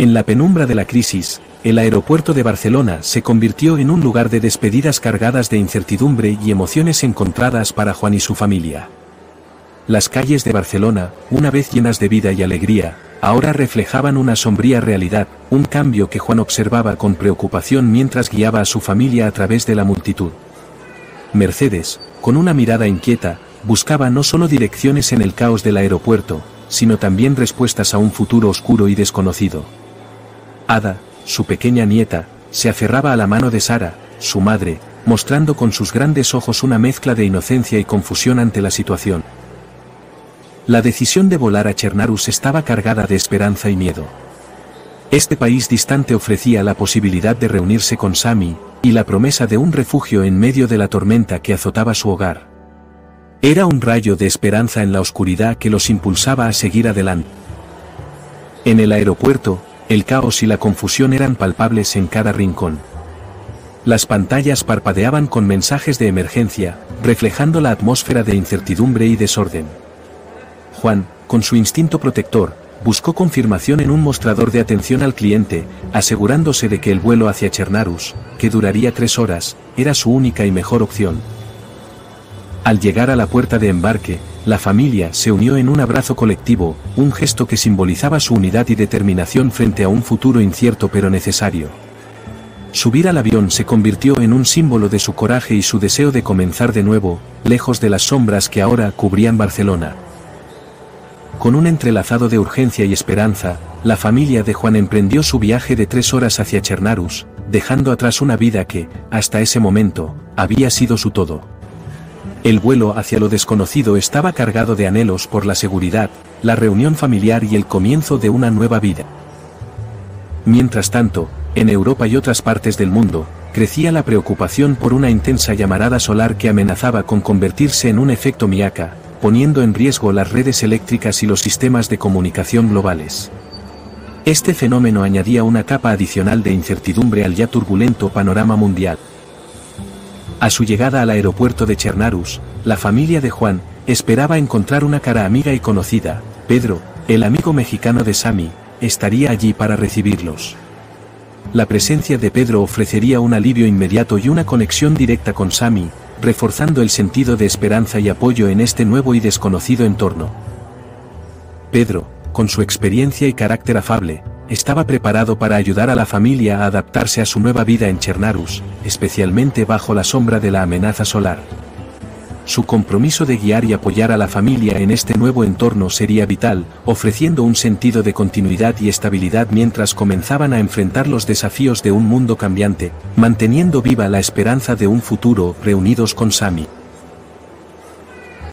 En la penumbra de la crisis, el aeropuerto de Barcelona se convirtió en un lugar de despedidas cargadas de incertidumbre y emociones encontradas para Juan y su familia. Las calles de Barcelona, una vez llenas de vida y alegría, ahora reflejaban una sombría realidad, un cambio que Juan observaba con preocupación mientras guiaba a su familia a través de la multitud. Mercedes, con una mirada inquieta, buscaba no solo direcciones en el caos del aeropuerto, sino también respuestas a un futuro oscuro y desconocido. Ada, su pequeña nieta, se aferraba a la mano de Sara, su madre, mostrando con sus grandes ojos una mezcla de inocencia y confusión ante la situación. La decisión de volar a Chernarus estaba cargada de esperanza y miedo. Este país distante ofrecía la posibilidad de reunirse con Sami, y la promesa de un refugio en medio de la tormenta que azotaba su hogar. Era un rayo de esperanza en la oscuridad que los impulsaba a seguir adelante. En el aeropuerto, el caos y la confusión eran palpables en cada rincón. Las pantallas parpadeaban con mensajes de emergencia, reflejando la atmósfera de incertidumbre y desorden. Juan, con su instinto protector, buscó confirmación en un mostrador de atención al cliente, asegurándose de que el vuelo hacia Chernarus, que duraría tres horas, era su única y mejor opción. Al llegar a la puerta de embarque, la familia se unió en un abrazo colectivo, un gesto que simbolizaba su unidad y determinación frente a un futuro incierto pero necesario. Subir al avión se convirtió en un símbolo de su coraje y su deseo de comenzar de nuevo, lejos de las sombras que ahora cubrían Barcelona. Con un entrelazado de urgencia y esperanza, la familia de Juan emprendió su viaje de tres horas hacia Chernarus, dejando atrás una vida que, hasta ese momento, había sido su todo. El vuelo hacia lo desconocido estaba cargado de anhelos por la seguridad, la reunión familiar y el comienzo de una nueva vida. Mientras tanto, en Europa y otras partes del mundo, crecía la preocupación por una intensa llamarada solar que amenazaba con convertirse en un efecto miaca, poniendo en riesgo las redes eléctricas y los sistemas de comunicación globales. Este fenómeno añadía una capa adicional de incertidumbre al ya turbulento panorama mundial. A su llegada al aeropuerto de Chernarus, la familia de Juan, esperaba encontrar una cara amiga y conocida, Pedro, el amigo mexicano de Sami, estaría allí para recibirlos. La presencia de Pedro ofrecería un alivio inmediato y una conexión directa con Sami, reforzando el sentido de esperanza y apoyo en este nuevo y desconocido entorno. Pedro, con su experiencia y carácter afable, estaba preparado para ayudar a la familia a adaptarse a su nueva vida en Chernarus, especialmente bajo la sombra de la amenaza solar. Su compromiso de guiar y apoyar a la familia en este nuevo entorno sería vital, ofreciendo un sentido de continuidad y estabilidad mientras comenzaban a enfrentar los desafíos de un mundo cambiante, manteniendo viva la esperanza de un futuro reunidos con Sami.